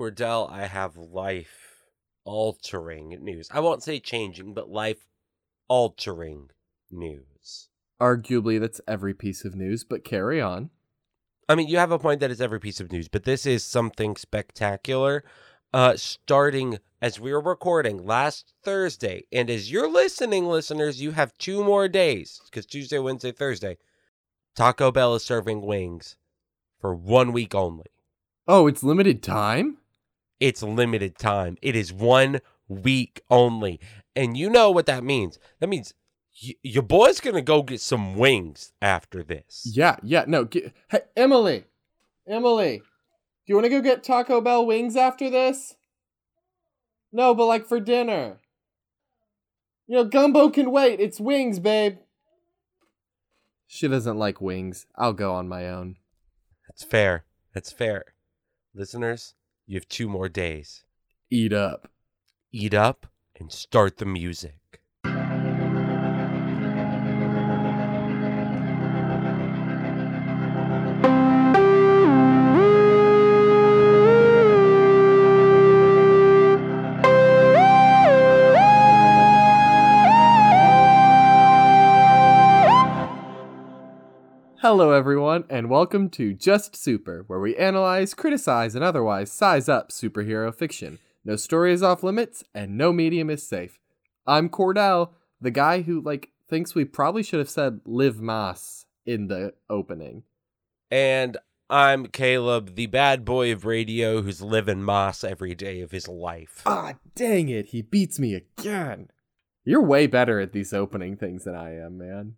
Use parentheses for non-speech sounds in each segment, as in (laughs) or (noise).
Cordell, I have life altering news. I won't say changing, but life altering news. Arguably, that's every piece of news, but carry on. I mean, you have a point that it's every piece of news, but this is something spectacular. Uh, starting as we were recording last Thursday, and as you're listening, listeners, you have two more days because Tuesday, Wednesday, Thursday, Taco Bell is serving wings for one week only. Oh, it's limited time? It's limited time. It is one week only. And you know what that means. That means y- your boy's going to go get some wings after this. Yeah, yeah. No, get, hey, Emily. Emily. Do you want to go get Taco Bell wings after this? No, but like for dinner. You know, gumbo can wait. It's wings, babe. She doesn't like wings. I'll go on my own. That's fair. That's fair. Listeners, you have two more days. Eat up. Eat up and start the music. Hello, everyone, and welcome to Just Super, where we analyze, criticize, and otherwise size up superhero fiction. No story is off limits, and no medium is safe. I'm Cordell, the guy who like thinks we probably should have said "Live Mas" in the opening. And I'm Caleb, the bad boy of radio who's living moss every day of his life. Ah, dang it, he beats me again. You're way better at these opening things than I am, man.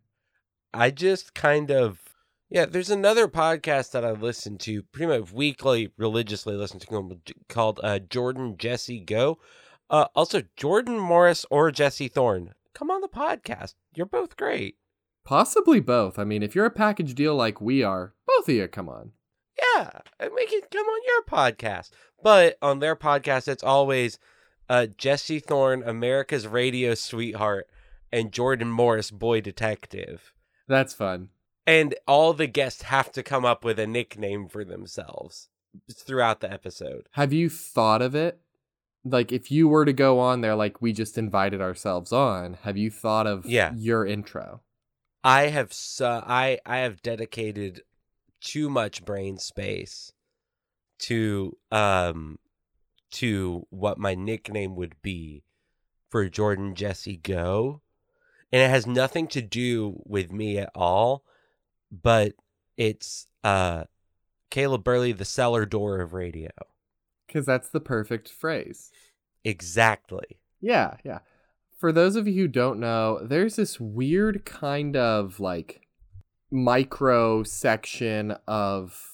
I just kind of yeah. There's another podcast that I listen to pretty much weekly, religiously listen to called- uh, Jordan Jesse Go. Uh, also, Jordan Morris or Jesse Thorn, come on the podcast. You're both great. Possibly both. I mean, if you're a package deal like we are, both of you come on. Yeah, and we can come on your podcast. But on their podcast, it's always uh, Jesse Thorn, America's radio sweetheart, and Jordan Morris, boy detective. That's fun. And all the guests have to come up with a nickname for themselves throughout the episode. Have you thought of it? Like, if you were to go on there, like we just invited ourselves on, have you thought of Yeah. your intro? I have so I I have dedicated too much brain space to um to what my nickname would be for Jordan Jesse Go. And it has nothing to do with me at all, but it's uh Caleb Burley, the cellar door of radio. Because that's the perfect phrase. Exactly. Yeah, yeah. For those of you who don't know, there's this weird kind of like micro section of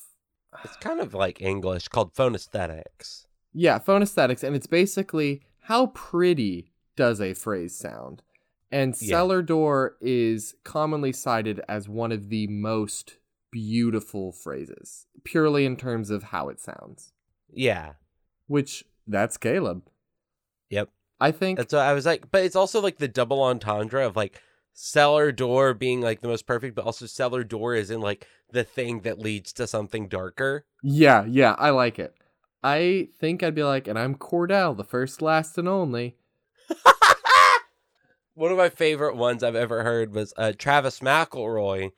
It's kind of like English called phonesthetics. Yeah, phone aesthetics, and it's basically how pretty does a phrase sound? And Yeah. cellar door is commonly cited as one of the most beautiful phrases, purely in terms of how it sounds. Yeah. Which that's Caleb. Yep. I think That's what I was like, but it's also like the double entendre of like cellar door being like the most perfect, but also cellar door is in like the thing that leads to something darker. Yeah, yeah, I like it. I think I'd be like, and I'm Cordell, the first, last, and only. (laughs) One of my favorite ones I've ever heard was uh, Travis McElroy.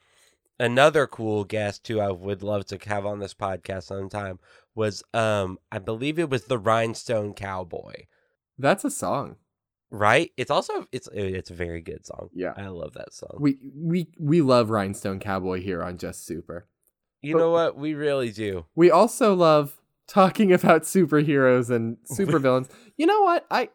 Another cool guest who I would love to have on this podcast sometime was, um, I believe it was the Rhinestone Cowboy. That's a song. Right? It's also it's it's a very good song. Yeah. I love that song. We we we love Rhinestone Cowboy here on Just Super. you know what? We really do. We also love talking (laughs) about superheroes and (laughs) supervillains. you know what? I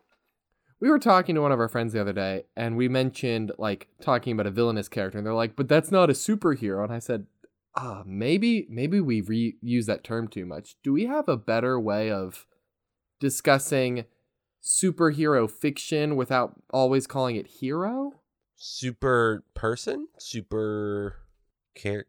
we were talking to one of our friends the other day and we mentioned like talking about a villainous character and they're like, "But that's not a superhero." And I said, "Ah, maybe maybe we re- use that term too much. Do we have a better way of discussing superhero fiction without always calling it hero?" super person, super care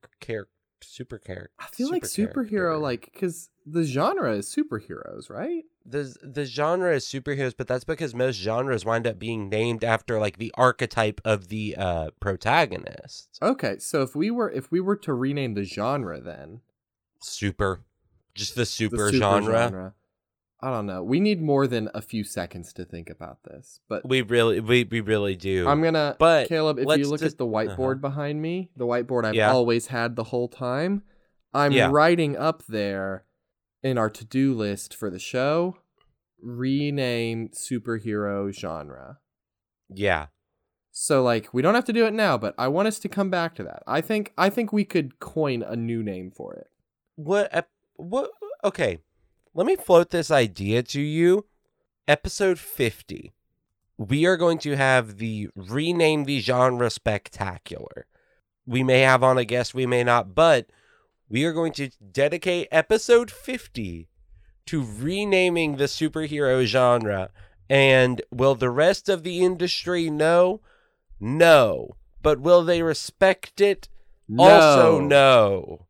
super character. I feel like superhero like cuz the genre is superheroes, right? the the genre is superheroes, but that's because most genres wind up being named after like the archetype of the uh protagonist. Okay, so if we were if we were to rename the genre then Super, just the the super, genre. I don't know. We need more than a few seconds to think about this. But We really, we, we really do. I'm gonna But Caleb, if you look just- at the whiteboard uh-huh. behind me, the whiteboard I've Yeah. always had the whole time, I'm Yeah. writing up there in our to-do list for the show, rename superhero genre. yeah. So like we don't have to do it now, but I want us to come back to that. I think I think we could coin a new name for it. What? What? Okay. Let me float this idea to you. Episode 50. We are going to have the rename the genre spectacular. We may have on a guest, we may not, but we are going to dedicate episode 50 to renaming the superhero genre. And will the rest of the industry know? No. But will they respect it? Also, no.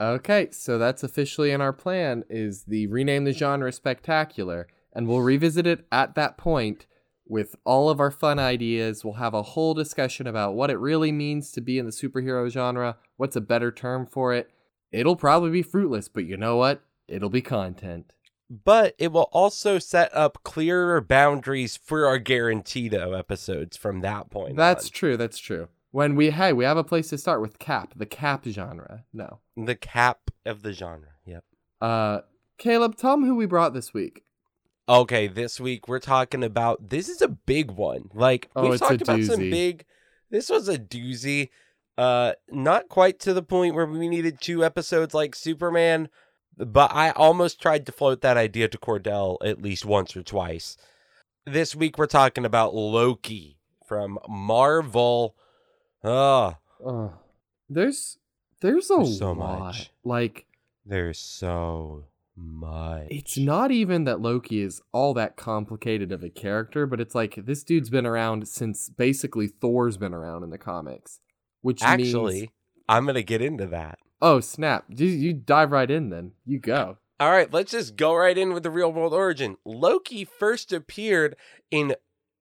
Okay, so that's officially in our plan is the rename the genre spectacular and we'll revisit it at that point with all of our fun ideas. We'll have a whole discussion about what it really means to be in the superhero genre, what's a better term for it. It'll probably be fruitless, but you know what? It'll be content. but it will also set up clearer boundaries for our Garantido episodes from that point. That's on. true, that's true. When we hey, we have a place to start with cap, the cap genre. No. the cap of the genre. Yep. Uh Caleb, tell them who we brought this week. Okay, this week we're talking about this is a big one. Like Oh, we've talked about some big. This was a doozy. Uh, not quite to the point where we needed two episodes like Superman, but I almost tried to float that idea to Cordell at least once or twice. This week we're talking about Loki from Marvel. Ah, Oh, there's there's a There's so lot. much. Like there's so much. it's not even that Loki is all that complicated of a character, but it's like this dude's been around since basically Thor's been around in the comics, which Actually, means I'm gonna get into that. oh snap, you, you dive right in then. You go. All right, let's just go right in with the real world origin. Loki first appeared in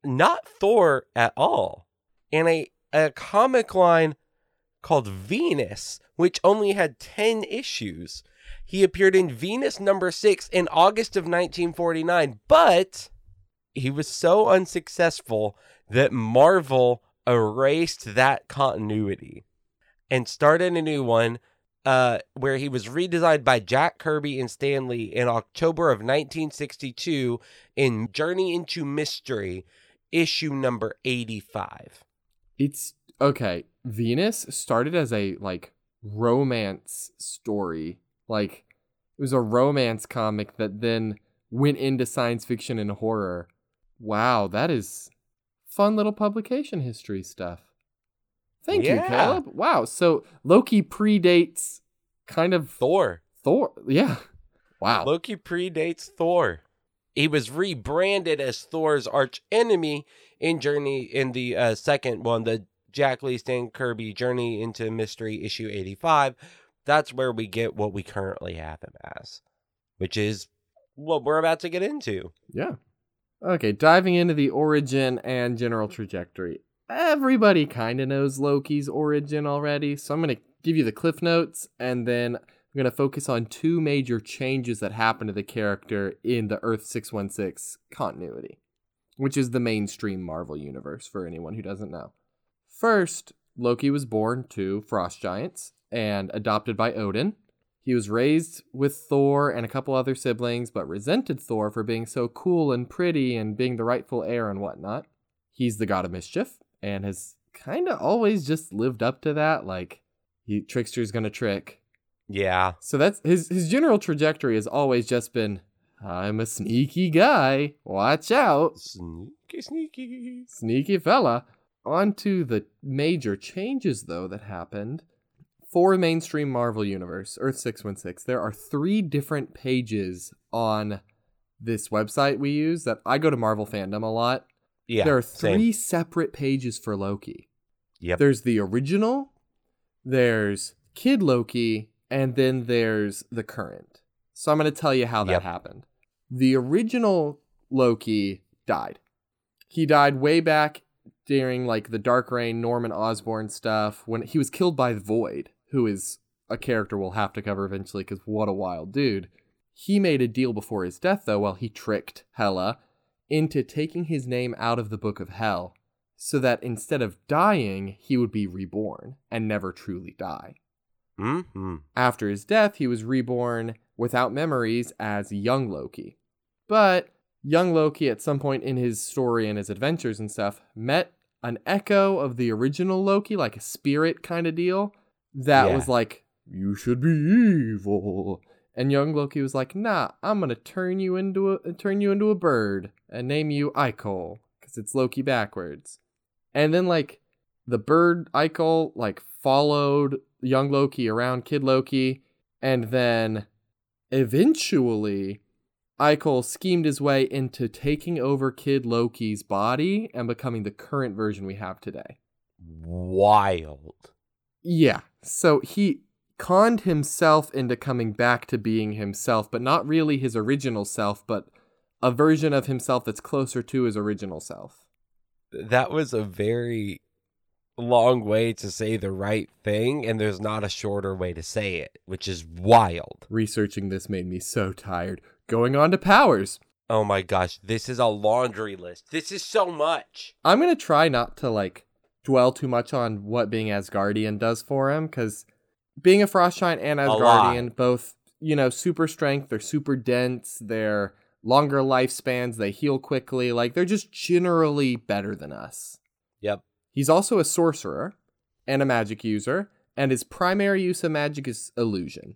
not Thor at all, in a, a comic line called Venus, which only had 10 issues. He appeared in Venus number 6 in August of 1949, but he was so unsuccessful that Marvel erased that continuity and started a new one uh, where he was redesigned by Jack Kirby and Stan Lee in October of 1962 in Journey into Mystery, issue number 85. It's okay. Venus started as a like romance story. Like it was a romance comic that then went into science fiction and horror. Wow, that is fun little publication history stuff. Thank you, Caleb. Wow, so Loki predates kind of Thor. Thor. Yeah. Wow. Loki predates Thor. He was rebranded as Thor's arch enemy in Journey in the uh, second one, the Jack Lee Stan Kirby Journey into Mystery issue 85. That's where we get what we currently have him as, which is what we're about to get into. Yeah. Okay, diving into the origin and general trajectory. Everybody kind of knows Loki's origin already, so I'm going to give you the cliff notes and then I'm going to focus on two major changes that happen to the character in the Earth 616 continuity, which is the mainstream Marvel universe for anyone who doesn't know. First, Loki was born to frost giants and adopted by Odin. He was raised with Thor and a couple other siblings, but resented Thor for being so cool and pretty and being the rightful heir and whatnot. He's the god of mischief and has kind of always just lived up to that. Like, he, trickster's gonna trick. Yeah. So that's his his general trajectory has always just been, I'm a sneaky guy. Watch out, Sneaky, sneaky. sneaky fella. On to the major changes though that happened for mainstream Marvel Universe, Earth 616, there are three different pages on this website we use that I go to Marvel fandom a lot. Yeah. there are same. three separate pages for Loki. Yep. There's the original, there's Kid Loki, and then there's the current. So I'm going to tell you how that Yep. happened. The original Loki died. He died way back during like the Dark Reign Norman Osborn stuff when he was killed by the Void, who is a character we'll have to cover eventually because what a wild dude. He made a deal before his death, though, while he tricked Hela into taking his name out of the Book of Hel, so that instead of dying, he would be reborn and never truly die. Mm-hmm. After his death, he was reborn without memories as young Loki. But young Loki, at some point in his story and his adventures and stuff, met an echo of the original Loki, like a spirit kind of deal, that Yeah. was like, You should be evil. And young Loki was like, Nah, I'm gonna turn you into a turn you into a bird and name you Ikol, because it's Loki backwards. And then like the bird Ikol like followed young Loki around Kid Loki, and then eventually Ikol schemed his way into taking over Kid Loki's body and becoming the current version we have today. Wild. Yeah. So he conned himself into coming back to being himself, but not really his original self, but a version of himself that's closer to his original self. That was a very long way to say the right thing, and there's not a shorter way to say it, which is wild. Researching this made me so tired. Going on to powers. Oh my gosh, this is a laundry list. This is so much. I'm gonna try not to like dwell too much on what being Asgardian does for him, because being a Frost Giant and. Asgardian, both you know, super strength, they're super dense, they're longer lifespans, they heal quickly, like they're just generally better than us. Yep. He's also a sorcerer and a magic user, and his primary use of magic is illusion.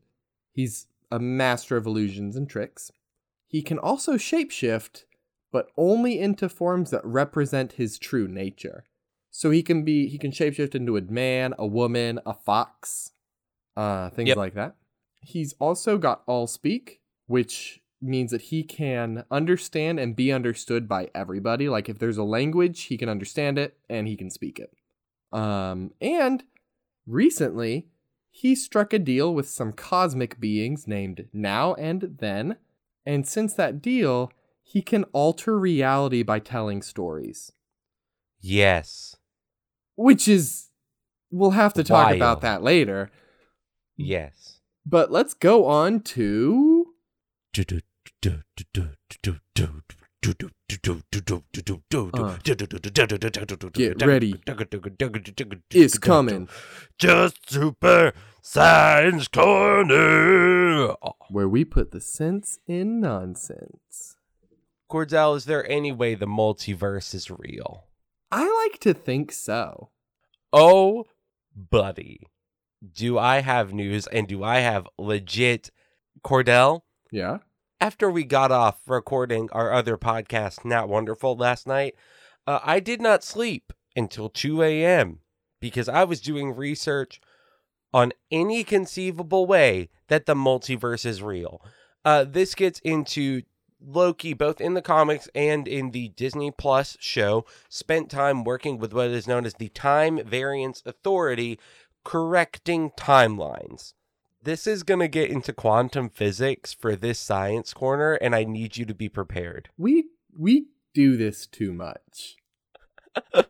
He's a master of illusions and tricks. He can also shapeshift, but only into forms that represent his true nature. So he can be he can shapeshift into a man, a woman, a fox, uh, things Yep. like that. He's also got all speak, which means that he can understand and be understood by everybody. Like if there's a language, he can understand it and he can speak it. Um, and recently, he struck a deal with some cosmic beings named Now and Then, and since that deal, he can alter reality by telling stories, Yes. which is we'll have to talk Wild. about that later. Yes. But let's go on to Get ready. It's coming. Just Super Science Corner. where we put the sense in nonsense. Cordell, is there any way the multiverse is real? I like to think so. Oh, buddy. Do I have news and do I have legit Cordell? Yeah. After we got off recording our other podcast, Not Wonderful, last night, uh, I did not sleep until 2 a.m. because I was doing research on any conceivable way that the multiverse is real. Uh, this gets into Loki, both in the comics and in the Disney Plus show, spent time working with what is known as the Time Variance Authority, correcting timelines. This is going to get into quantum physics for this science corner, and I need you to be prepared. We we do this too much. (laughs)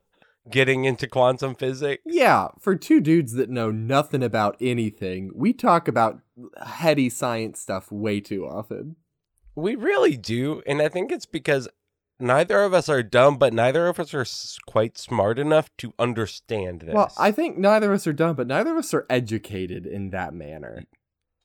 Getting into quantum physics? Yeah, for two dudes that know nothing about anything, we talk about heady science stuff way too often. We really do. And I think it's because neither of us are dumb, but neither of us are s- quite smart enough to understand this. Well, I think neither of us are dumb, but neither of us are educated in that manner.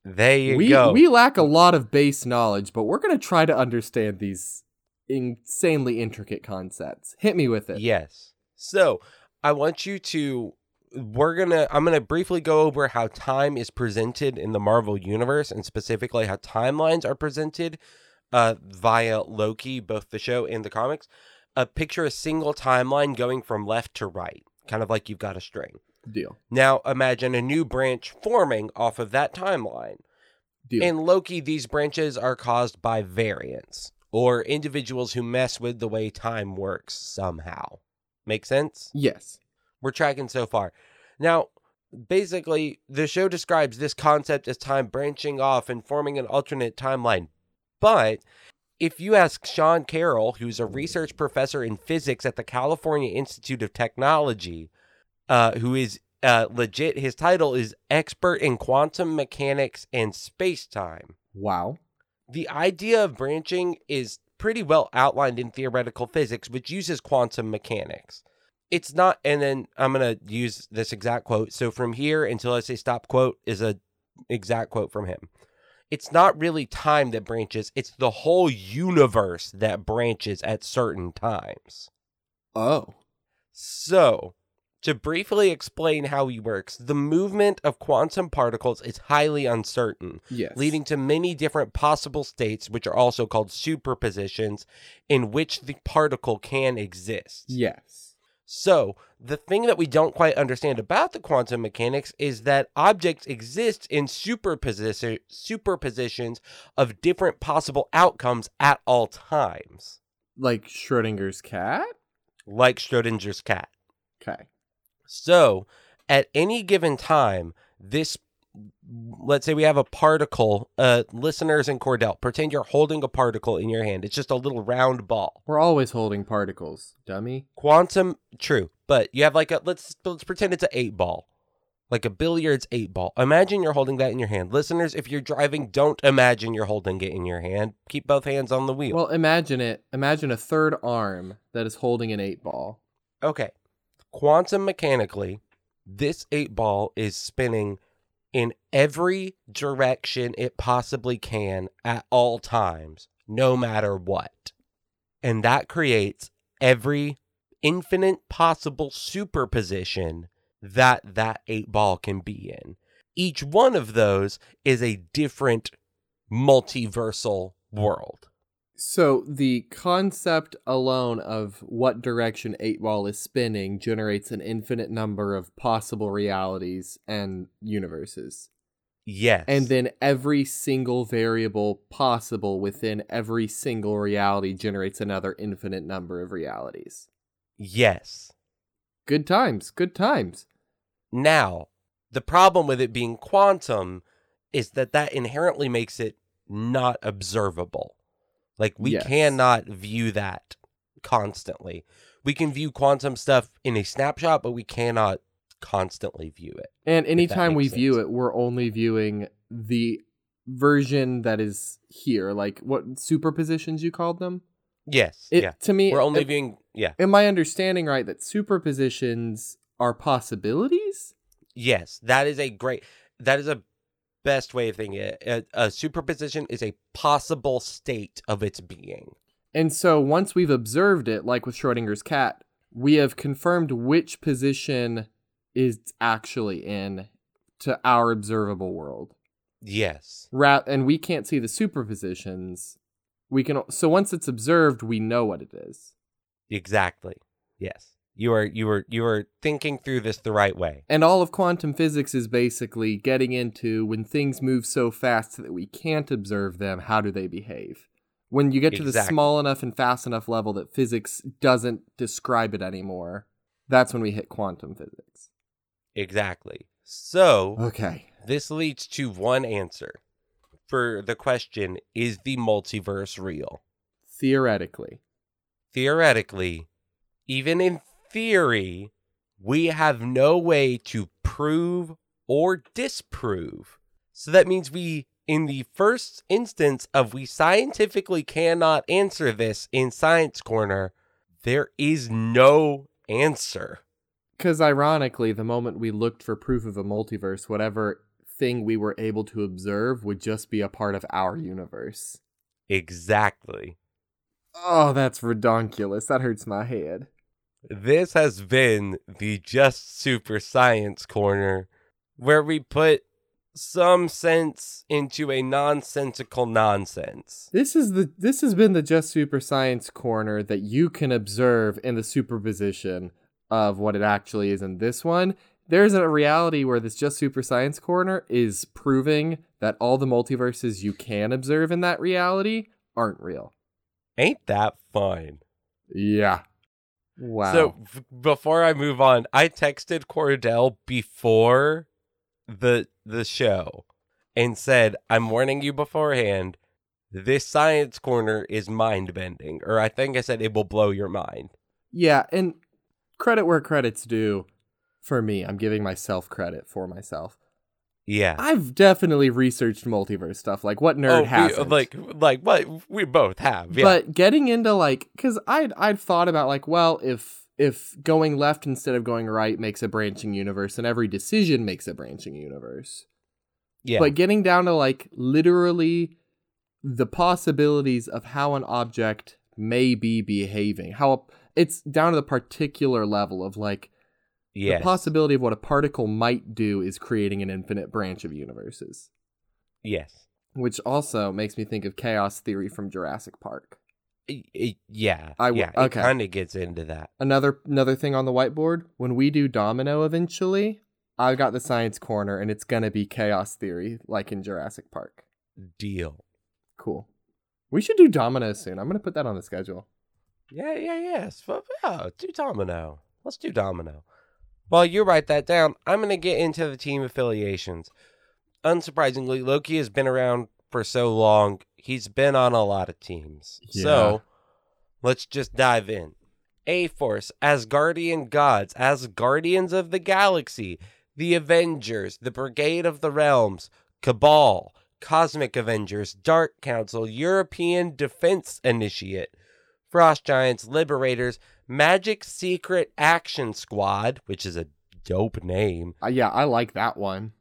there you we go. we lack a lot of base knowledge, but we're gonna try to understand these insanely intricate concepts. Hit me with it. Yes. So I want you to. We're gonna. I'm gonna briefly go over how time is presented in the Marvel universe, and specifically how timelines are presented uh, via Loki, both the show and the comics. Uh, picture a single timeline going from left to right, kind of like you've got a string. Deal. Now imagine a new branch forming off of that timeline. Deal. In Loki, these branches are caused by variants or individuals who mess with the way time works somehow. Make sense? yes. We're tracking so far. Now, basically, the show describes this concept as time branching off and forming an alternate timeline. But if you ask Sean Carroll, who's a research professor in physics at the California Institute of Technology, uh, who is uh, legit, his title is expert in quantum mechanics and space time. Wow. the idea of branching is pretty well outlined in theoretical physics, which uses quantum mechanics. It's not, and then I'm going to use this exact quote. So from here until I say stop quote is a exact quote from him. It's not really time that branches, it's the whole universe that branches at certain times. Oh. So, to briefly explain how he works, the movement of quantum particles is highly uncertain, Yes. leading to many different possible states, which are also called superpositions, in which the particle can exist. Yes. So, the thing that we don't quite understand about the quantum mechanics is that objects exist in superposition, superpositions of different possible outcomes at all times, Like Schrodinger's cat? like Schrodinger's cat. Okay. So, at any given time, this let's say we have a particle, uh listeners in Cordell, pretend you're holding a particle in your hand. It's just a little round ball. We're always holding particles, dummy. Quantum true, but you have like a let's let's pretend it's an 8 ball. Like a billiards 8 ball. Imagine you're holding that in your hand. Listeners, if you're driving, don't imagine you're holding it in your hand. Keep both hands on the wheel. Well, imagine it. Imagine a third arm that is holding an eight ball. Okay. Quantum mechanically, this eight ball is spinning in every direction it possibly can at all times, no matter what. And that creates every infinite possible superposition that that eight ball can be in. Each one of those is a different multiversal world. So the concept alone of what direction eight ball is spinning generates an infinite number of possible realities and universes. Yes. And then every single variable possible within every single reality generates another infinite number of realities. yes. Good times, good times. Now, the problem with it being quantum is that that inherently makes it not observable. Like we Yes. cannot view that constantly. We can view quantum stuff in a snapshot, but we cannot constantly view it. And anytime we makes view it, we're only viewing the version that is here. Like what superpositions you called them? Yes. It yeah. to me We're only am, viewing yeah. am I understanding right that superpositions are possibilities? Yes. That is a great that is a best way of thinking it. A, a superposition is a possible state of its being. And so once we've observed it, like with Schrodinger's cat, we have confirmed which position is actually in to our observable world. Yes. Ra- and we can't see the superpositions. We can so once it's observed, we know what it is. Exactly. Yes. You are you are you are thinking through this the right way. And all of quantum physics is basically getting into when things move so fast that we can't observe them, how do they behave? When you get to the small enough and fast enough level that physics doesn't describe it anymore, that's when we hit quantum physics. Exactly. So Okay. this leads to one answer for the question is the multiverse real? Theoretically. Theoretically, even in theory, we have no way to prove or disprove. So that means we in the first instance of we scientifically cannot answer this in science corner, there is no answer. Because ironically, the moment we looked for proof of a multiverse, whatever thing we were able to observe would just be a part of our universe. Exactly. Oh, that's redonkulous. That hurts my head. This has been the Just Super Science Corner, where we put some sense into a nonsensical nonsense. This is the this has been the just super science corner that you can observe in the superposition of what it actually is in this one. There's a reality where this just super science corner is proving that all the multiverses you can observe in that reality aren't real. Ain't that fun? Yeah. Wow. So f- before I move on, I texted Cordell before the the show and said, "I'm warning you beforehand. This science corner is mind bending." Or I think I said it will blow your mind. yeah, and credit where credit's due for me. I'm giving myself credit for myself. Yeah. I've definitely researched multiverse stuff. Like what nerd oh, hasn't? like like what we both have. Yeah. But getting into like, because I'd I'd thought about like, well, if if going left instead of going right makes a branching universe, and every decision makes a branching universe. yeah. But getting down to like literally the possibilities of how an object may be behaving, how it's down to the particular level of like yes. the possibility of what a particle might do is creating an infinite branch of universes, yes. which also makes me think of chaos theory from Jurassic Park. Yeah. I yeah. okay. It kind of gets into that. Another another thing on the whiteboard when we do domino eventually, I've got the science corner and it's gonna be chaos theory like in Jurassic Park. Deal. Cool. We should do domino soon. I'm gonna put that on the schedule. Yeah, yeah, yes. But yeah, do domino. Let's do domino. While you write that down, I'm going to get into the team affiliations. Unsurprisingly, Loki has been around for so long. He's been on a lot of teams. Yeah. So let's just dive in. A Force, Asgardian gods, as Guardians of the Galaxy, the Avengers, the Brigade of the Realms, Cabal, Cosmic Avengers, Dark Council, European Defense Initiate, Frost Giants, Liberators, Magic Secret Action Squad, which is a dope name, Uh, yeah, I like that one.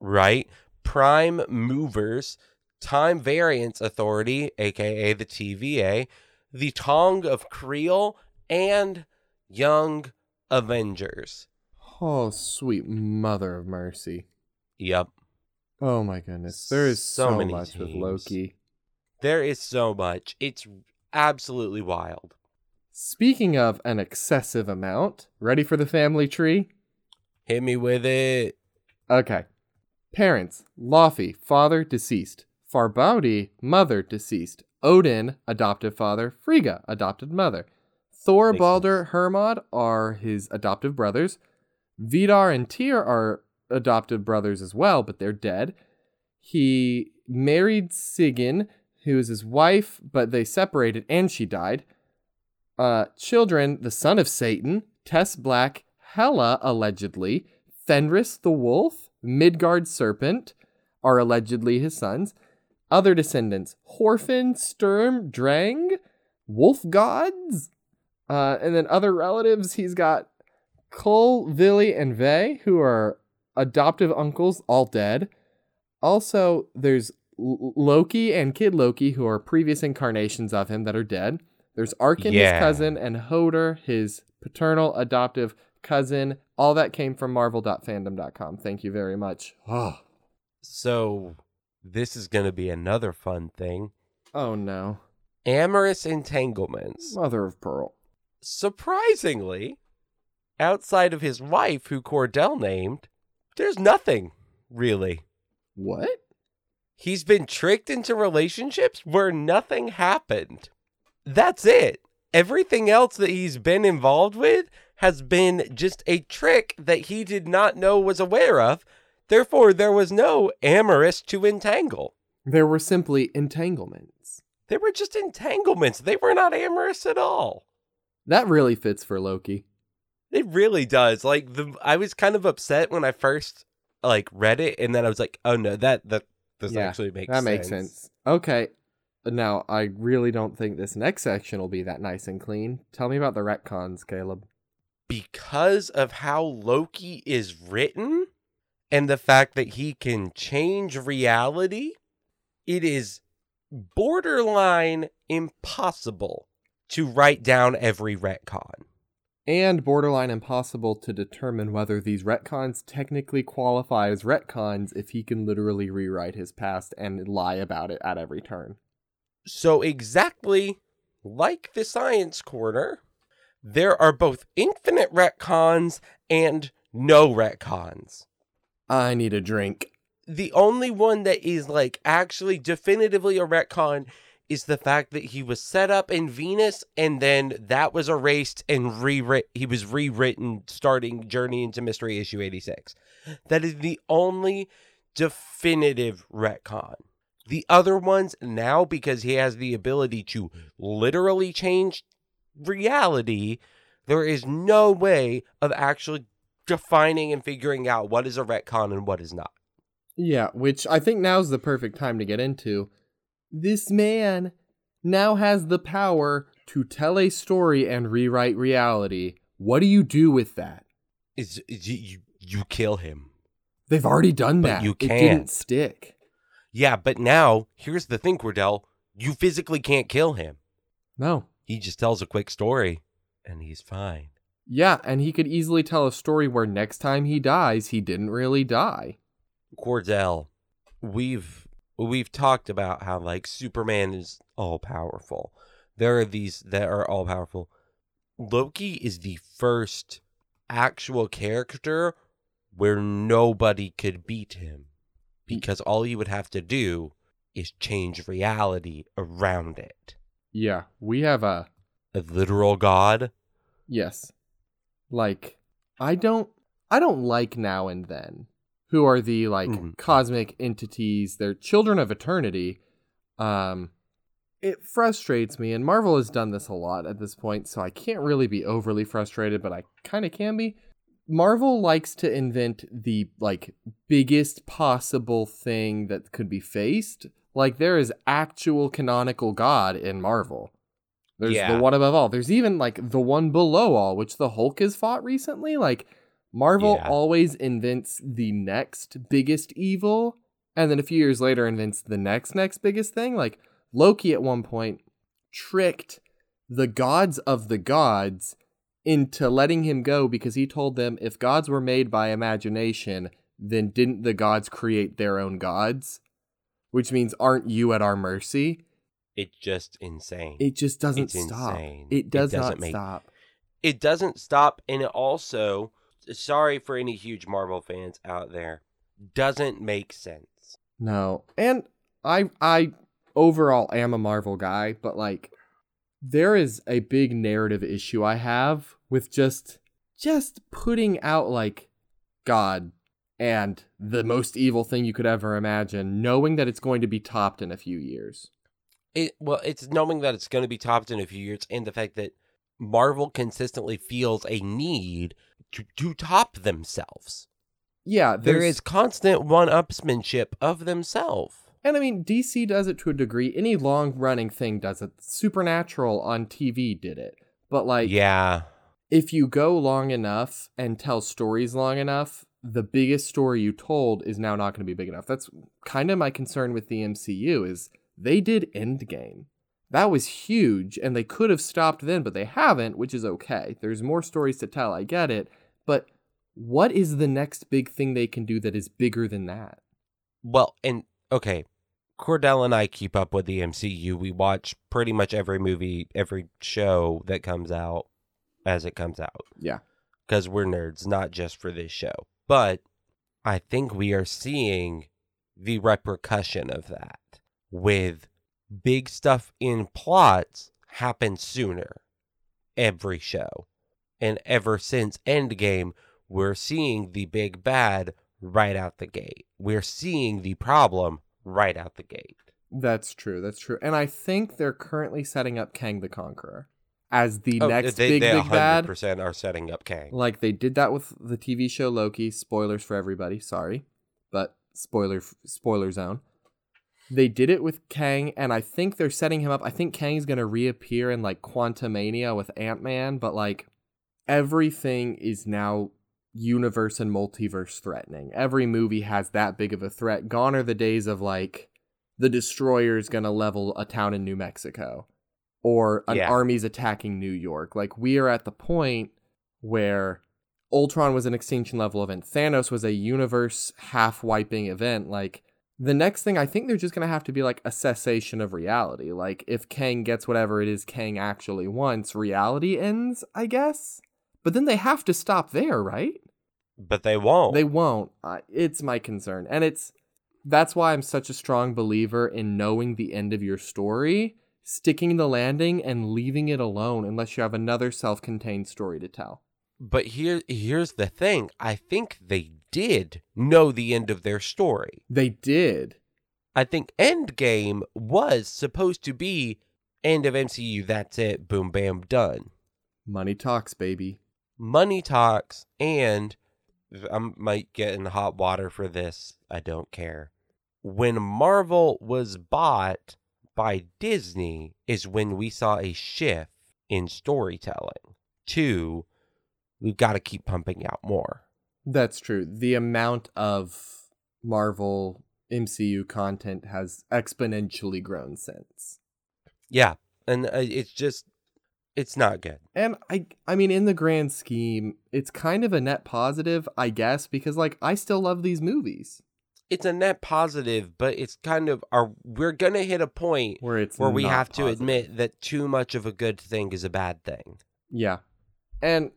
right? Prime Movers, Time Variance Authority, aka the TVA, the Tong of Creel, and Young Avengers. Oh, sweet mother of mercy. Yep. Oh my goodness. There is So so, many much with teams. Loki. There is so much. It's absolutely wild. Speaking of an excessive amount, ready for the family tree? Hit me with it. Okay. Parents, Laufey, father, deceased. Farbauti, mother, deceased. Odin, adoptive father. Frigga, adopted mother. Thor, Makes Balder, Hermod are his adoptive brothers. Vidar and Tyr are adopted brothers as well, but they're dead. He married Sigyn, who was his wife, but they separated and she died. Uh, children, the son of Satan, Tess Black, Hela, allegedly, Fenris the wolf, Midgard serpent are allegedly his sons. Other descendants, Horfin, Sturm, Drang, wolf gods. Uh, and then other relatives, he's got Cole, Vili, and Ve, who are adoptive uncles, all dead. Also, there's L- Loki and Kid Loki, who are previous incarnations of him that are dead. There's Arkin, Yeah. his cousin, and Hoder, his paternal adoptive cousin. All that came from marvel.fandom.com. Thank you very much. Oh, So, this is going to be another fun thing. oh no. Amorous entanglements. Mother of pearl. Surprisingly, outside of his wife, who Cordell named, there's nothing really. What? He's been tricked into relationships where nothing happened. That's it. Everything else that he's been involved with has been just a trick that he did not know was aware of. Therefore, there was no amorous to entangle. There were simply entanglements. They were just entanglements. They were not amorous at all. That really fits for Loki. It really does. Like the I was kind of upset when I first like read it and then I was like, "Oh no, that that this Yeah, actually makes sense. that sense." makes sense. Okay. Now, I really don't think this next section will be that nice and clean. Tell me about the retcons, Caleb. because of how Loki is written and the fact that he can change reality, it is borderline impossible to write down every retcon. And borderline impossible to determine whether these retcons technically qualify as retcons if he can literally rewrite his past and lie about it at every turn. So, exactly like the Science Corner, there are both infinite retcons and no retcons. I need a drink. the only one that is like actually definitively a retcon is the fact that he was set up in Venus and then that was erased and rewritten. He was rewritten starting Journey into Mystery issue 86. That is the only definitive retcon. The other ones now, because he has the ability to literally change reality, there is no way of actually defining and figuring out what is a retcon and what is not. Yeah, which I think now's the perfect time to get into. This man now has the power to tell a story and rewrite reality. What do you do with that? Is is you you, kill him? They've already done But that. you It didn't can't. stick. Yeah, but now here's the thing, Cordell. You physically can't kill him. No. He just tells a quick story, and he's fine. Yeah, and he could easily tell a story where next time he dies, he didn't really die. Cordell, we've we've talked about how like Superman is all powerful. There are these that are all powerful. Loki is the first actual character where nobody could beat him because all you would have to do is change reality around it. Yeah, we have a A literal god. yes. Like I don't I don't like now and then who are the like Mhm. cosmic entities, they're children of eternity. Um it frustrates me and Marvel has done this a lot at this point, so I can't really be overly frustrated, but I kind of can be. Marvel likes to invent the like biggest possible thing that could be faced. Like there is actual canonical god in Marvel. There's Yeah. the one above all. There's even like the one below all, which the Hulk has fought recently. Like Marvel Yeah. always invents the next biggest evil, and then a few years later invents the next next biggest thing. Like Loki at one point tricked the gods of the gods into letting him go because he told them if gods were made by imagination, then didn't the gods create their own gods? Which means aren't you at our mercy? It's just insane. It just doesn't It's stop. insane. It does doesn't not make- stop. it doesn't stop and it also sorry for any huge marvel fans out there doesn't make sense No. And I I overall am a Marvel guy, but like there is a big narrative issue I have with just just putting out like God and the most evil thing you could ever imagine, knowing that it's going to be topped in a few years. it well it's knowing that it's going to be topped in a few years and the fact that marvel consistently feels a need to, to top themselves Yeah, there's- constant one-upsmanship of themselves And I mean, DC does it to a degree. Any long running thing does it. Supernatural on TV did it. But like, yeah if you go long enough and tell stories long enough, the biggest story you told is now not going to be big enough. That's kind of my concern with the MCU is they did Endgame. That was huge and they could have stopped then, but they haven't, which is okay. There's more stories to tell, I get it. But what is the next big thing they can do that is bigger than that? well and okay cordell and i keep up with the mcu we watch pretty much every movie every show that comes out as it comes out Yeah. because we're nerds, not just for this show. But I think we are seeing the repercussion of that with big stuff in plots happen sooner every show. And ever since Endgame, we're seeing the big bad right out the gate. We're seeing the problem right out the gate. That's true. That's true. And I think they're currently setting up Kang the Conqueror as the Oh, next they, big they big bad. 100% are setting up Kang. Like they did that with the TV show Loki. Spoilers for everybody. Sorry, but spoiler spoiler zone. They did it with Kang, and I think they're setting him up. I think Kang's gonna reappear in like Quantumania with Ant Man, but like everything is now universe and multiverse threatening. Every movie has that big of a threat. Gone are the days of like the destroyer is gonna level a town in New Mexico or an Yeah. army's attacking New York. Like we are at the point where Ultron was an extinction level event. Thanos was a universe half wiping event. Like the next thing I think they're just gonna have to be like a cessation of reality. Like if Kang gets whatever it is Kang actually wants, reality ends, I guess. But then they have to stop there, right? But they won't. They won't. Uh, it's my concern. And it's that's why I'm such a strong believer in knowing the end of your story, sticking the landing and leaving it alone unless you have another self-contained story to tell. But here here's the thing. I think they did know the end of their story. They did. I think Endgame was supposed to be end of MCU, that's it, boom bam done. Money talks, baby. Money talks and I might get in hot water for this. I don't care. When Marvel was bought by Disney is when we saw a shift in storytelling. Two, we've got to keep pumping out more. That's true. The amount of Marvel MCU content has exponentially grown since. Yeah, and uh, it's just it's not good. And I I mean in the grand scheme, it's kind of a net positive, I guess, because like I still love these movies. It's a net positive, but it's kind of our we're going to hit a point Where it's where we have to admit that too much of a good thing is a bad thing. Yeah. And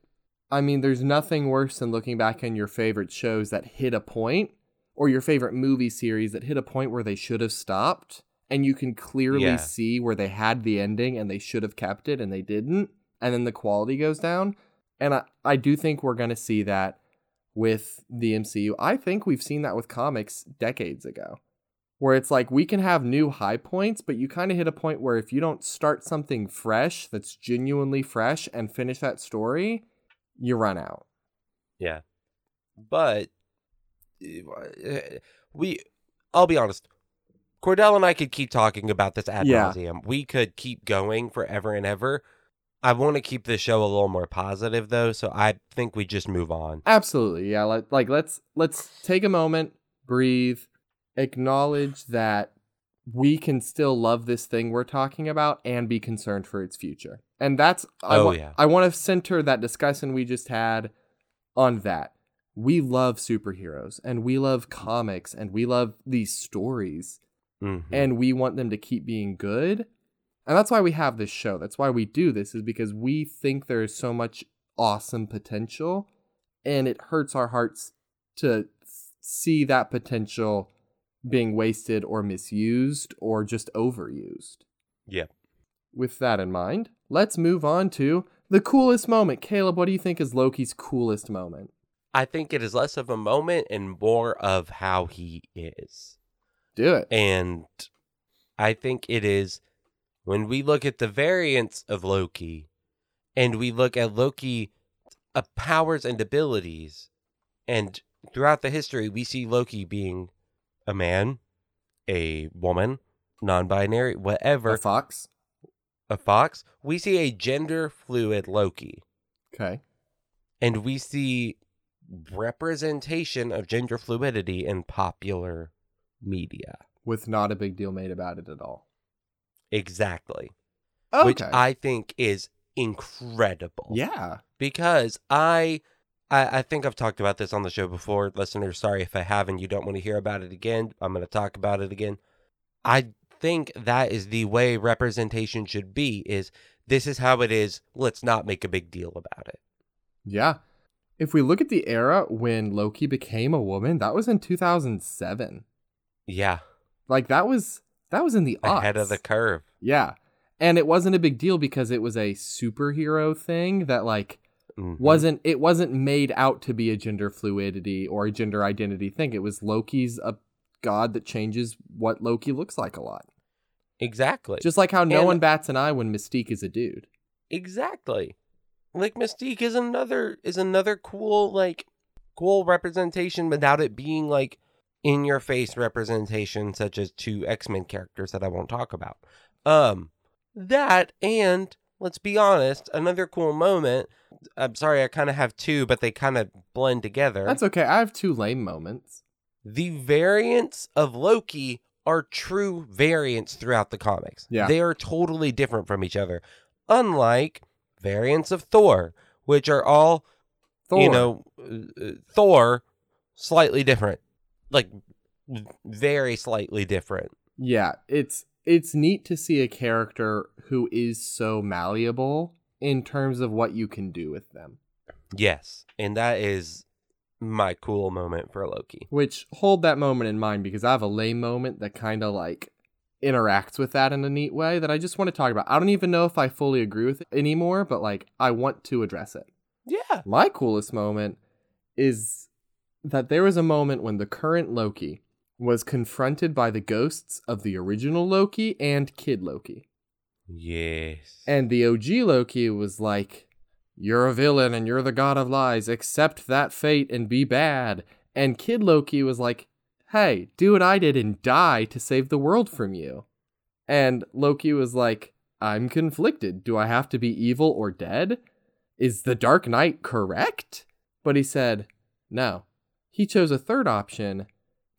I mean, there's nothing worse than looking back on your favorite shows that hit a point or your favorite movie series that hit a point where they should have stopped and you can clearly Yeah. see where they had the ending and they should have kept it and they didn't and then the quality goes down. And I, I do think we're going to see that with the MCU. I think we've seen that with comics decades ago. Where it's like we can have new high points, but you kind of hit a point where if you don't start something fresh that's genuinely fresh and finish that story, you run out. Yeah. But uh, we I'll be honest. Cordell and I could keep talking about this ad Yeah. nauseum. We could keep going forever and ever. I want to keep the show a little more positive though, so I think we just move on. Absolutely. Yeah, let, like let's let's take a moment, breathe, acknowledge that we can still love this thing we're talking about and be concerned for its future. And that's I Oh, wa- yeah. I want to center that discussion we just had on that. We love superheroes and we love comics and we love these stories Mhm. and we want them to keep being good. And that's why we have this show. That's why we do this is because we think there is so much awesome potential and it hurts our hearts to see that potential being wasted or misused or just overused. Yeah. With that in mind, let's move on to the coolest moment. Caleb, what do you think is Loki's coolest moment? I think it is less of a moment and more of how he is. Do it. And I think it is when we look at the variants of Loki and we look at Loki uh, powers and abilities, and throughout the history, we see Loki being a man, a woman, non binary, whatever, A fox. a fox. We see a gender fluid Loki, Okay. and we see representation of gender fluidity in popular media. With not a big deal made about it at all. Exactly. Okay. which I think is incredible. yeah. Because I, I I think I've talked about this on the show before. Listeners, sorry if I haven't. You don't want to hear about it again. I'm going to talk about it again. I think that is the way representation should be is this is how it is. Let's not make a big deal about it. Yeah. If we look at the era when Loki became a woman, that was in 2007. Yeah. Like that was that was in the Ahead of the curve. Yeah. And it wasn't a big deal because it was a superhero thing that like Mhm. wasn't it wasn't made out to be a gender fluidity or a gender identity thing. It was Loki's a god that changes what Loki looks like a lot. exactly. Just like how no And- one bats an eye when Mystique is a dude. Exactly. Like Mystique is another is another cool like cool representation without it being like in your face representation such as two X-Men characters that I won't talk about. Um that and let's be honest, another cool moment. I'm sorry, I kind of have two, but they kind of blend together. That's okay. I have two lame moments. the variants of Loki are true variants throughout the comics. Yeah. They are totally different from each other. Unlike variants of Thor, which are all, Thor. you know, uh, uh, Thor, slightly different. Like, very slightly different. Yeah, it's it's neat to see a character who is so malleable in terms of what you can do with them. Yes. And that is my cool moment for Loki. Which hold that moment in mind because I have a lame moment that kind of like interacts with that in a neat way that I just want to talk about. I don't even know if I fully agree with it anymore, but like I want to address it. Yeah. My coolest moment is that there was a moment when the current Loki was confronted by the ghosts of the original Loki and Kid Loki. Yes. And the OG Loki was like, You're a villain and you're the god of lies. Accept that fate and be bad. And Kid Loki was like, Hey, do what I did and die to save the world from you. And Loki was like, I'm conflicted. Do I have to be evil or dead? Is the Dark Knight correct? But he said, No. He chose a third option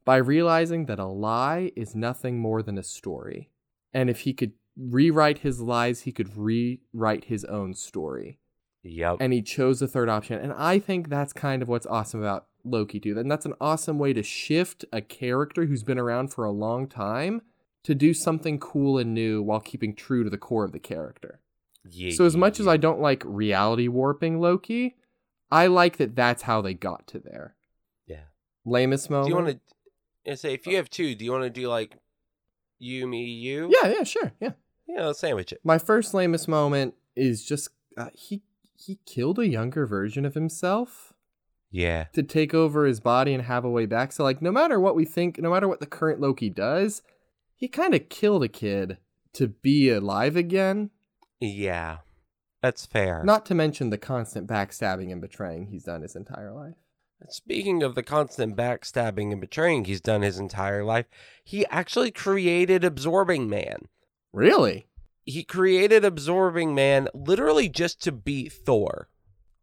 by realizing that a lie is nothing more than a story. And if he could rewrite his lies, he could rewrite his own story. Yep. And he chose the third option. And I think that's kind of what's awesome about Loki, too. And that's an awesome way to shift a character who's been around for a long time to do something cool and new while keeping true to the core of the character. yeah, So, as much as yeah. I don't like reality warping Loki, I like that that's how they got to there. Lamest moment. Do you want to say if you have two? Do you want to do like you, me, you? Yeah, yeah, sure. Yeah. Yeah, let's sandwich it. My first lamest moment is just uh, he he killed a younger version of himself Yeah. to take over his body and have a way back. So like no matter what we think, no matter what the current Loki does, he kind of killed a kid to be alive again. Yeah. That's fair. Not to mention the constant backstabbing and betraying he's done his entire life. Speaking of the constant backstabbing and betraying he's done his entire life, he actually created Absorbing Man. Really? He created Absorbing Man literally just to beat Thor.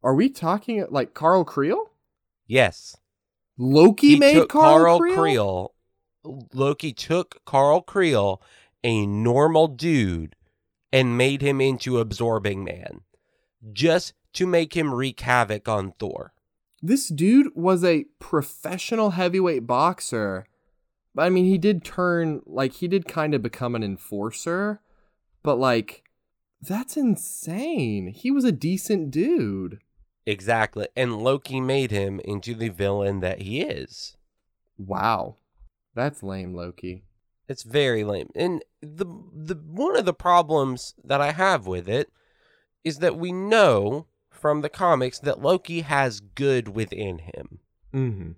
Are we talking like Carl Creel? Yes. Loki he made took Carl, Creel. Creel? Loki took Carl Creel, a normal dude, and made him into Absorbing Man, just to make him wreak havoc on Thor. This dude was a professional heavyweight boxer. But I mean, he did turn, like, he did kind of become an enforcer. But, like, that's insane. He was a decent dude. Exactly, and Loki made him into the villain that he is. Wow. That's lame, Loki. It's very lame. And the the one of the problems that I have with it is that we know from the comics that Loki has good within him. Mm-hmm.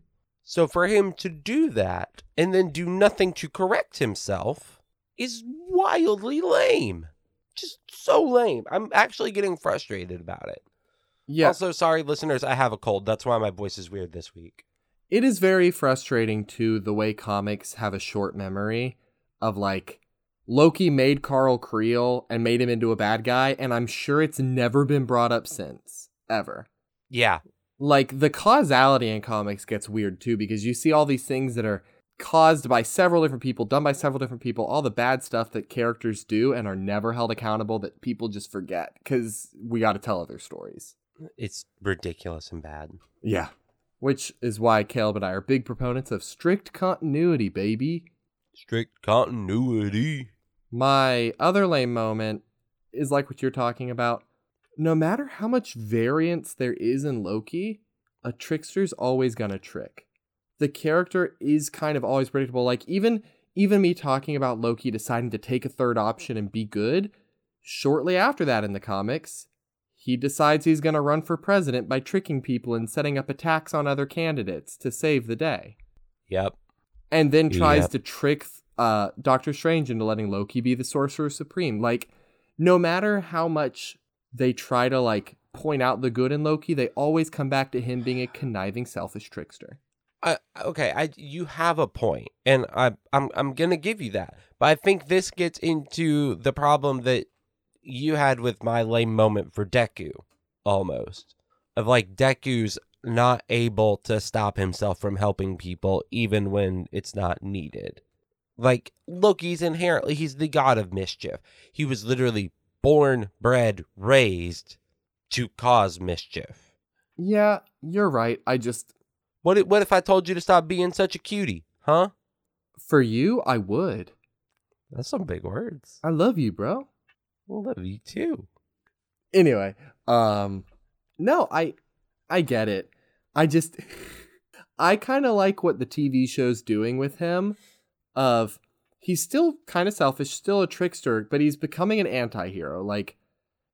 So for him to do that and then do nothing to correct himself is wildly lame. Just so lame. I'm actually getting frustrated about it. Yeah. Also, sorry listeners, I have a cold. That's why my voice is weird this week. it is very frustrating too the way comics have a short memory of like Loki made Carl Creel and made him into a bad guy, and I'm sure it's never been brought up since. Ever. Yeah. Like the causality in comics gets weird too, because you see all these things that are caused by several different people, done by several different people, all the bad stuff that characters do and are never held accountable that people just forget because we got to tell other stories. It's ridiculous and bad. Yeah. Which is why Caleb and I are big proponents of strict continuity, baby. Strict continuity. My other lame moment is like what you're talking about. No matter how much variance there is in Loki, a trickster's always gonna trick. The character is kind of always predictable. Like even even me talking about Loki deciding to take a third option and be good, shortly after that in the comics, he decides he's gonna run for president by tricking people and setting up attacks on other candidates to save the day Yep. and then tries Yep. to trick uh, Doctor Strange into letting Loki be the Sorcerer Supreme. Like, no matter how much they try to like point out the good in Loki, they always come back to him being a conniving, selfish trickster. I, okay, I you have a point, and I I'm I'm gonna give you that, but I think this gets into the problem that you had with my lame moment for Deku, almost of like Deku's not able to stop himself from helping people even when it's not needed. Like Loki's inherently he's the god of mischief. He was literally born, bred, raised to cause mischief. Yeah, you're right. I just, What if, what if I told you to stop being such a cutie? Huh? for you, I would. That's some big words. I love you, bro. I love you too. Anyway, um, no, I, I get it. I just, (laughs) I kind of like what the TV show's doing with him. Of he's still kind of selfish, still a trickster, but he's becoming an anti-hero. Like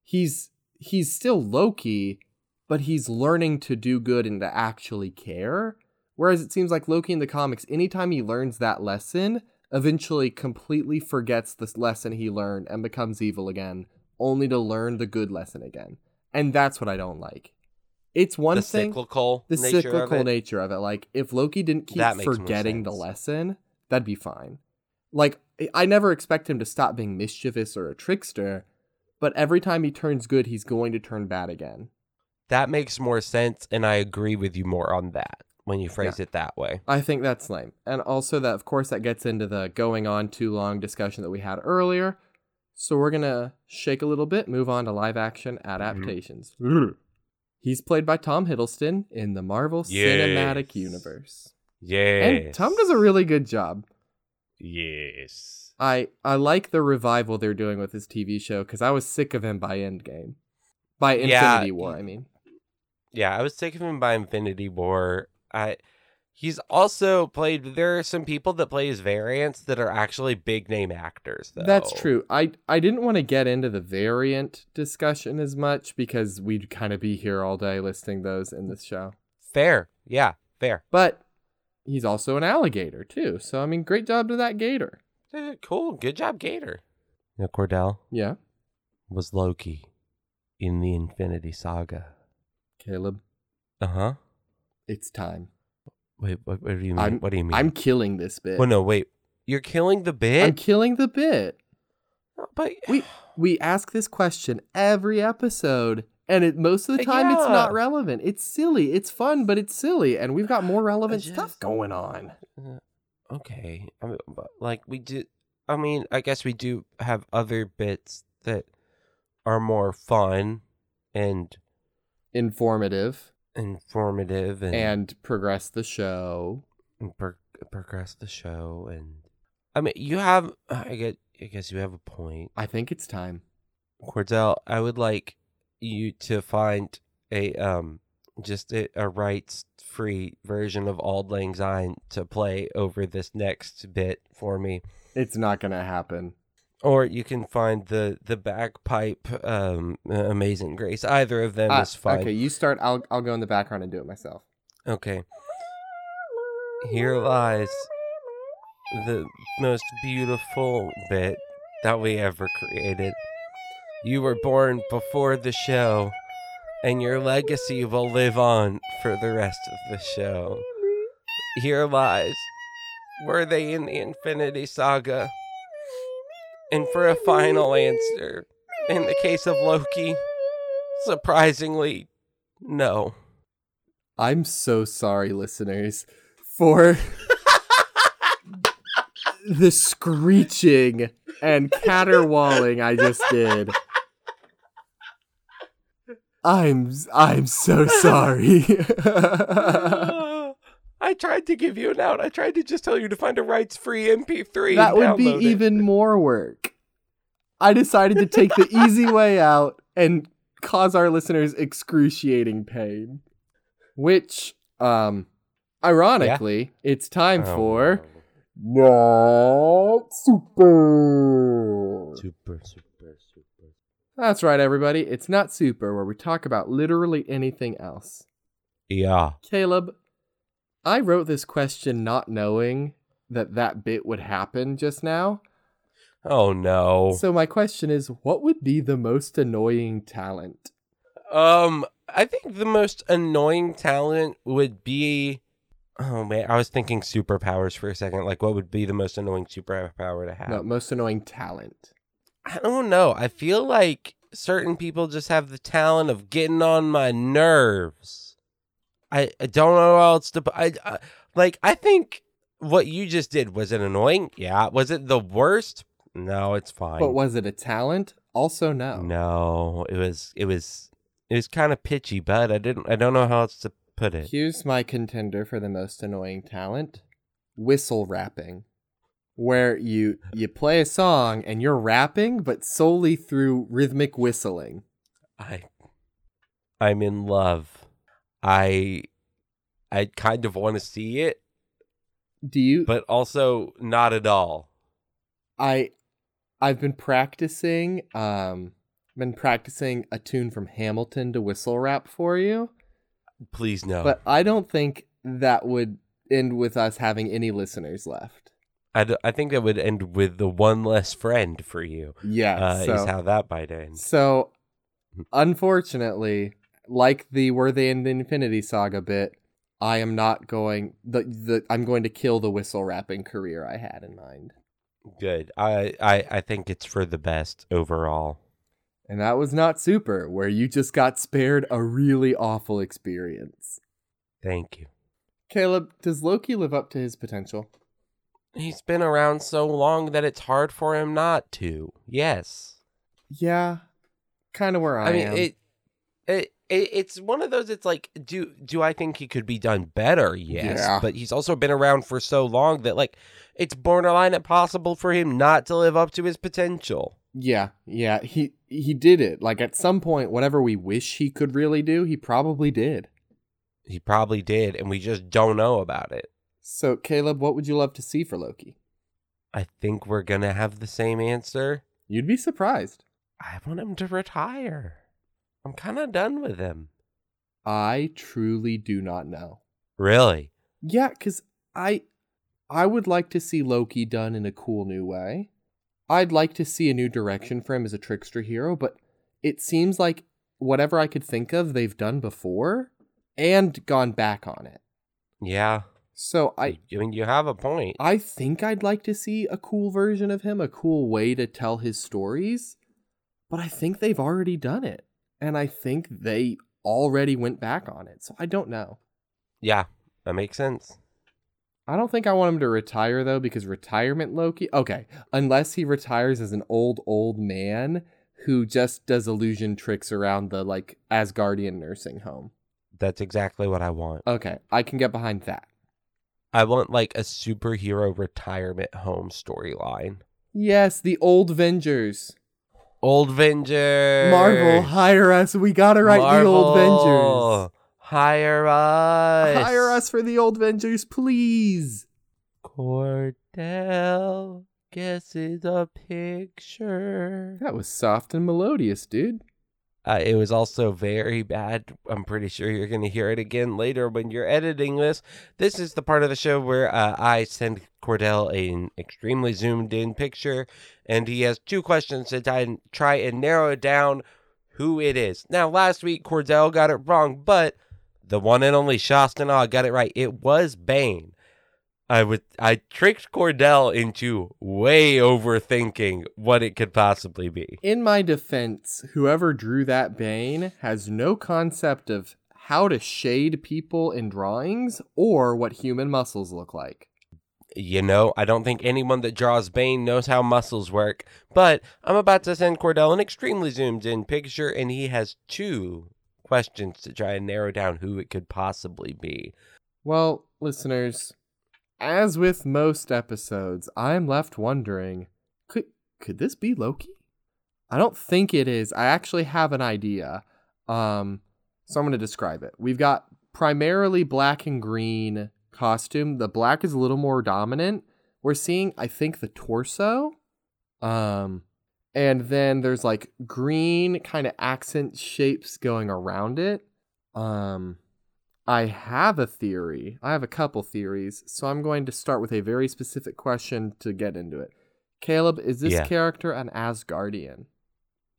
he's he's still Loki, but he's learning to do good and to actually care. Whereas it seems like Loki in the comics, anytime he learns that lesson, eventually completely forgets this lesson he learned and becomes evil again, only to learn the good lesson again. and that's what I don't like. It's one the thing cyclical the nature cyclical of nature of it. Like if Loki didn't keep That makes more forgetting the lesson, that'd be fine. Like I- never expect him to stop being mischievous or a trickster, but every time he turns good, he's going to turn bad again. That makes more sense, and I agree with you more on that when you phrase it that way. I think that's lame. And also that of course that gets into the going on too long discussion that we had earlier. So we're going to shake a little bit, move on to live action adaptations. Mm-hmm. He's played by Tom Hiddleston in the Marvel Cinematic Universe. Yes. And Tom does a really good job. Yes. I I like the revival they're doing with his TV show because I was sick of him by Endgame, by Yeah, Infinity War. I mean, Yeah, I was sick of him by Infinity War. I he's also played there are some people that play his variants that are actually big name actors though. that's true. I I didn't want to get into the variant discussion as much because we'd kind of be here all day listing those in this show. Fair. Yeah, fair. But he's also an alligator too. So I mean, great job to that gator. Eh, cool. Good job, Gator. Now Cordell Yeah, was Loki in the Infinity Saga. Caleb, Uh-huh. it's time. Wait, what, what do you mean? I'm- what do you mean? I'm killing this bit. Well, no, wait. You're killing the bit? I'm bit? killing the bit. but We we ask this question every episode, and it most of the time it's not relevant. It's silly. It's fun, but it's silly, and we've got more relevant just- stuff going on. Uh, okay. I mean, like we do. I mean, I guess we do have other bits that are more fun and Informative informative and, and progress the show. and pro- progress the show. And I mean, you have. I get. I guess you have a point, I think it's time. Cordell. I would like you to find a um just a, a rights free version of Auld Lang Syne to play over this next bit for me. It's not gonna happen. or you can find the the bagpipe um amazing grace either of them Ah, is fine Okay, you start. I'll I'll go in the background and do it myself. okay here lies the most beautiful bit that we ever created you were born before the show and your legacy will live on for the rest of the show here lies were they in the infinity saga And for a final answer, in the case of Loki, surprisingly, no. I'm so sorry, listeners, for (laughs) the screeching and caterwauling I just did. I'm I'm so sorry. (laughs) I tried to give you an out. I tried to just tell you to find a rights free MP3. that would be it. even more work. I decided to take the (laughs) easy way out and cause our listeners excruciating pain. Which, um, ironically, it's time Oh, for. Not super, super, super. That's right, everybody. It's Not Super, where we talk about literally anything else. Yeah. Caleb, I wrote this question not knowing that that bit would happen just now. Oh no. So my question is, what would be the most annoying talent? Um, I think the most annoying talent would be. Oh man, I was thinking superpowers for a second. Like, what would be the most annoying superpower to have? No, most annoying talent. I don't know. I feel like certain people just have the talent of getting on my nerves. I, I don't know how else to. I, I like. I think what you just did was it annoying? Yeah. Was it the worst? No, it's fine. But was it a talent? Also, no. No, it was. It was. It was kind of pitchy, but I didn't. I don't know how else to put it. Here's my contender for the most annoying talent: whistle rapping, where you you play a song and you're rapping, but solely through rhythmic whistling. I. I'm in love. I. I kind of want to see it, Do you? but also not at all. I I've been practicing um been practicing a tune from Hamilton to whistle rap for you, Please no. but I don't think that would end with us having any listeners left. I, I think that would end with the one less friend for you. Yeah, Uh, so, is how that might end. so unfortunately, like the were they in the Infinity Saga bit, I am not going the the I'm going to kill the whistle rapping career I had in mind. Good. I, I I think it's for the best overall. And that was not super, where you just got spared a really awful experience. Thank you. Caleb, does Loki live up to his potential? He's been around so long that it's hard for him not to. Yes. Yeah, kind of where I, am. I mean, am. it, it it it's one of those. It's like, do do I think he could be done better? Yes, Yeah. but he's also been around for so long that like it's borderline impossible for him not to live up to his potential. yeah, yeah, he he did it. Like at some point, whatever we wish he could really do, he probably did. He probably did, and we just don't know about it. So, Caleb, what would you love to see for Loki? I think we're gonna have the same answer. You'd be surprised. I want him to retire. I'm kind of done with him. I truly do not know. Really? Yeah, cuz I I would like to see Loki done in a cool new way. I'd like to see a new direction for him as a trickster hero, but it seems like whatever I could think of they've done before and gone back on it. Yeah. So I I mean, you have a point. I think I'd like to see a cool version of him, a cool way to tell his stories, but I think they've already done it. And I think they already went back on it. So I don't know. Yeah, that makes sense. I don't think I want him to retire though, because retirement Loki. Okay, unless he retires as an old old man who just does illusion tricks around the like Asgardian nursing home. That's exactly what I want. Okay, I can get behind that. I want like a superhero retirement home storyline. Yes, the old Vengers. Old Venger. Marvel, hire us. We gotta write the old Vengers. Hire us. Hire us for the old Vengers, please. Cordell guesses a picture. That was soft and melodious, dude. Uh, it was also very bad. I'm pretty sure you're going to hear it again later when you're editing this. This is the part of the show where uh, I send Cordell an extremely zoomed in picture, and he has two questions to try and, try and narrow down who it is. Now, last week, Cordell got it wrong, but the one and only Shastana got it right. It was Bane. I would I tricked Cordell into way overthinking what it could possibly be. In my defense, whoever drew that Bane has no concept of how to shade people in drawings or what human muscles look like. You know, I don't think anyone that draws Bane knows how muscles work, but I'm about to send Cordell an extremely zoomed in picture, and he has two questions to try and narrow down who it could possibly be. Well, listeners, as with most episodes, I'm left wondering, could could this be Loki? I don't think it is. I actually have an idea. Um so I'm going to describe it. We've got primarily black and green costume. The black is a little more dominant. We're seeing I think the torso. Um and then there's like green kind of accent shapes going around it. Um I have a theory. I have a couple theories, so I'm going to start with a very specific question to get into it. Caleb, is this Yeah. character an Asgardian?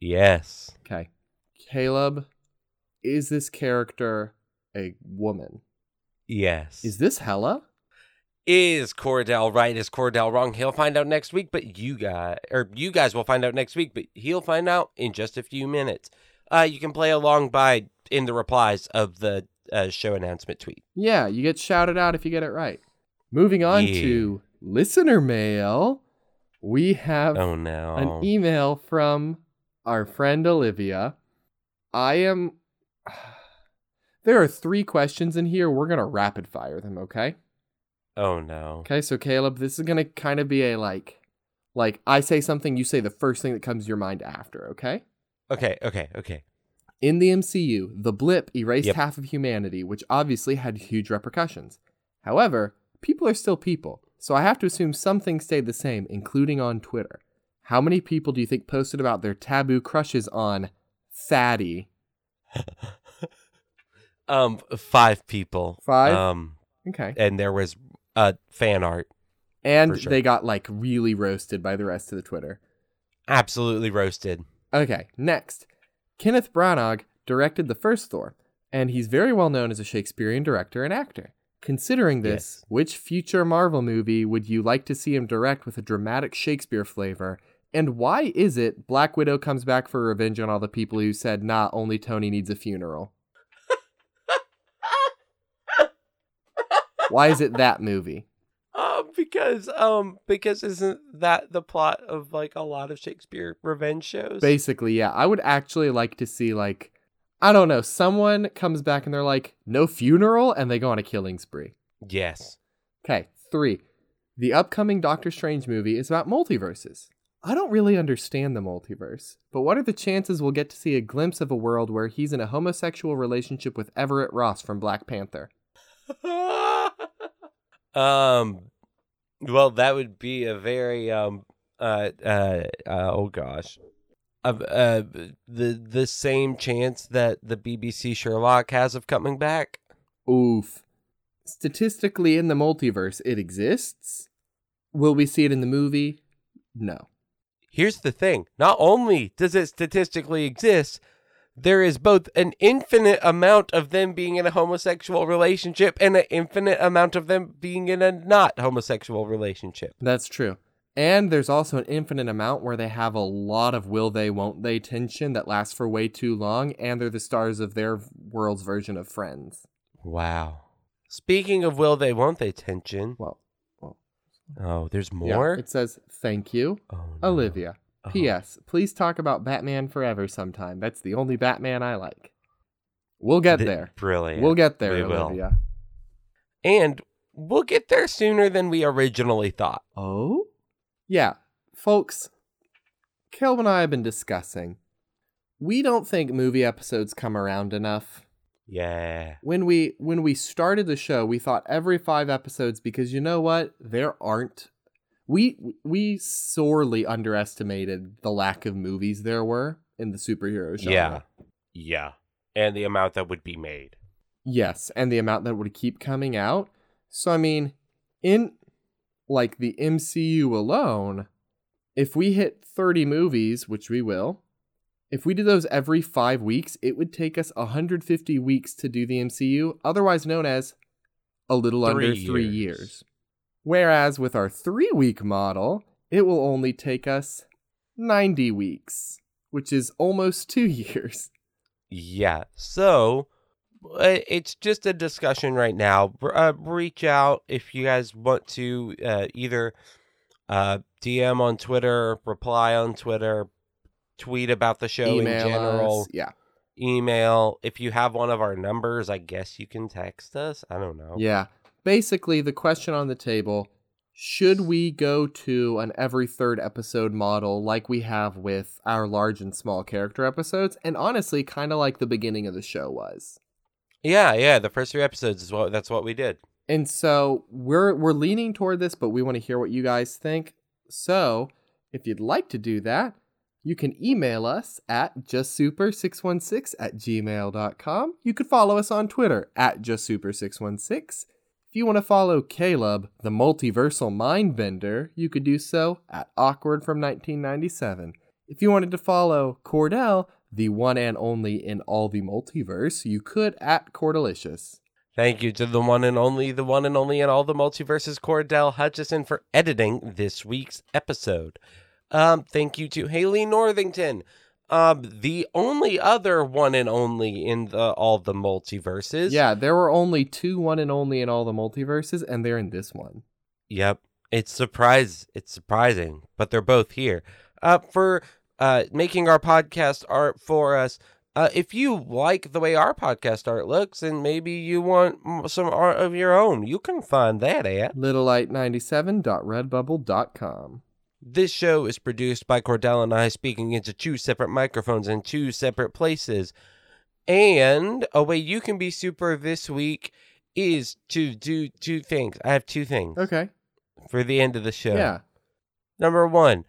Yes. Okay. Caleb, is this character a woman? Yes. Is this Hela? Is Cordell right? Is Cordell wrong? He'll find out next week, but you guys, or you guys will find out next week, but he'll find out in just a few minutes. Uh, you can play along by in the replies of the uh, show announcement tweet. Yeah, you get shouted out if you get it right. Moving on Yeah. to listener mail, we have Oh no. an email from our friend Olivia. I am. (sighs) There are three questions in here. We're going to rapid fire them, okay? oh no. Okay, so Caleb, this is going to kind of be a like, like I say something, you say the first thing that comes to your mind after, okay? Okay, okay, okay. In the MCU, the blip erased Yep. half of humanity, which obviously had huge repercussions. However, people are still people, so I have to assume some things stayed the same, including on Twitter. How many people do you think posted about their taboo crushes on Fatty? (laughs) Um, five people. Five? Um, Okay. and there was uh fan art. And sure. they got like really roasted by the rest of the Twitter. Absolutely roasted. Okay, next. Kenneth Branagh directed the first Thor, and he's very well known as a Shakespearean director and actor. Considering this, Yes. which future Marvel movie would you like to see him direct with a dramatic Shakespeare flavor? And why is it Black Widow comes back for revenge on all the people who said, nah, only Tony needs a funeral? (laughs) Why is it that movie? Um, because um, because isn't that the plot of like a lot of Shakespeare revenge shows? Basically, yeah. I would actually like to see, like, I don't know, someone comes back and they're like, no funeral, and they go on a killing spree. yes. Okay, three. The upcoming Doctor Strange movie is about multiverses. I don't really understand the multiverse, but what are the chances we'll get to see a glimpse of a world where he's in a homosexual relationship with Everett Ross from Black Panther? (laughs) um, well, that would be a very um uh uh, uh oh gosh. Uh, uh, the the same chance that the BBC Sherlock has of coming back. Oof. Statistically, in the multiverse, it exists. Will we see it in the movie? No. Here's the thing: not only does it statistically exist, there is both an infinite amount of them being in a homosexual relationship and an infinite amount of them being in a not homosexual relationship. That's true. And there's also an infinite amount where they have a lot of will they, won't they tension that lasts for way too long, and they're the stars of their world's version of Friends. Wow. Speaking of will they won't they tension. Well, well. Oh, there's yeah, more? it says, Thank you, oh, no. Olivia. Uh-huh. Oh. P.S. Please talk about Batman Forever sometime. That's the only Batman I like. We'll get Th- there. Brilliant. We'll get there, We will. Olivia. and we'll get there sooner than we originally thought. Oh? Yeah, folks, Caleb and I have been discussing. We don't think movie episodes come around enough. Yeah. when we when we started the show we thought every five episodes because you know what there aren't we we sorely underestimated the lack of movies there were in the superhero genre Yeah. Yeah. And the amount that would be made. yes and the amount that would keep coming out so i mean in like the mcu alone if we hit 30 movies which we will if we did those every five weeks, it would take us 150 weeks to do the MCU, otherwise known as a little under Three three years. years. Whereas with our three week model, it will only take us 90 weeks, which is almost two (laughs) years. Yeah. So uh, it's just a discussion right now. Uh, reach out if you guys want to uh, either uh, DM on Twitter, reply on Twitter, tweet about the show Email in general, us. Yeah. email. If you have one of our numbers, I guess you can text us. I don't know. Yeah. Basically, the question on the table should we go to an every third episode model like we have with our large and small character episodes? And honestly, kind of like the beginning of the show was. Yeah, yeah. The first three episodes is what that's what we did. And so we're we're leaning toward this, but we want to hear what you guys think. So if you'd like to do that, you can email us at justsuper616 at gmail.com. You could follow us on Twitter at justsuper616. If you want to follow Caleb, the multiversal mindbender, you could do so at awkward from 1997. If you wanted to follow Cordell, the one and only in all the multiverse, you could at Cordelicious. Thank you to the one and only, the one and only in all the multiverses, Cordell Hutchison, for editing this week's episode. Um, thank you to Haley Northington, um, the only other one and only in the all the multiverses. Yeah, there were only two one and only in all the multiverses, and they're in this one. Yep. It's surprise. It's surprising, but they're both here. Uh, for uh making our podcast art for us. Uh, if you like the way our podcast art looks, and maybe you want some art of your own, you can find that at Littlelight97.redbubble.com. This show is produced by Cordell and I speaking into two separate microphones in two separate places. And a way you can be super this week is to do two things. I have two things Okay. for the end of the show. Yeah. Number one,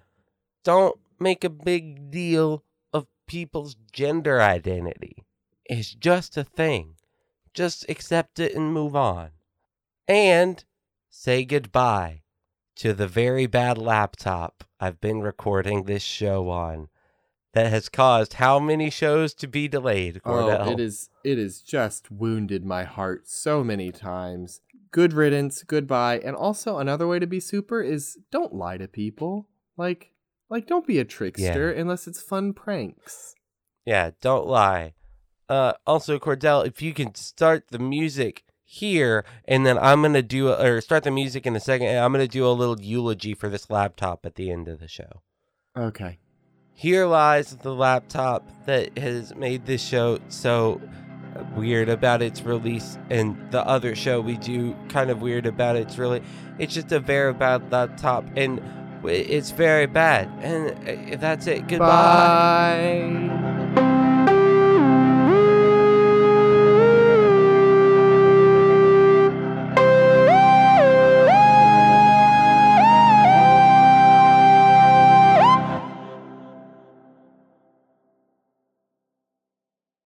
don't make a big deal of people's gender identity. It's just a thing. Just accept it and move on. And say goodbye to the very bad laptop I've been recording this show on. that has caused how many shows to be delayed, Cordell? Oh, it is it is just wounded my heart so many times. Good riddance, goodbye. And also another way to be super is don't lie to people. Like like don't be a trickster unless it's fun pranks. Yeah, don't lie. Uh, also, Cordell, if you can start the music here, and then I'm gonna do or start the music in a second. And I'm gonna do a little eulogy for this laptop at the end of the show. Okay. Here lies the laptop that has made this show so weird about its release, and the other show we do kind of weird about its really. It's just a very bad laptop, and it's very bad, and uh, that's it. Goodbye. Bye.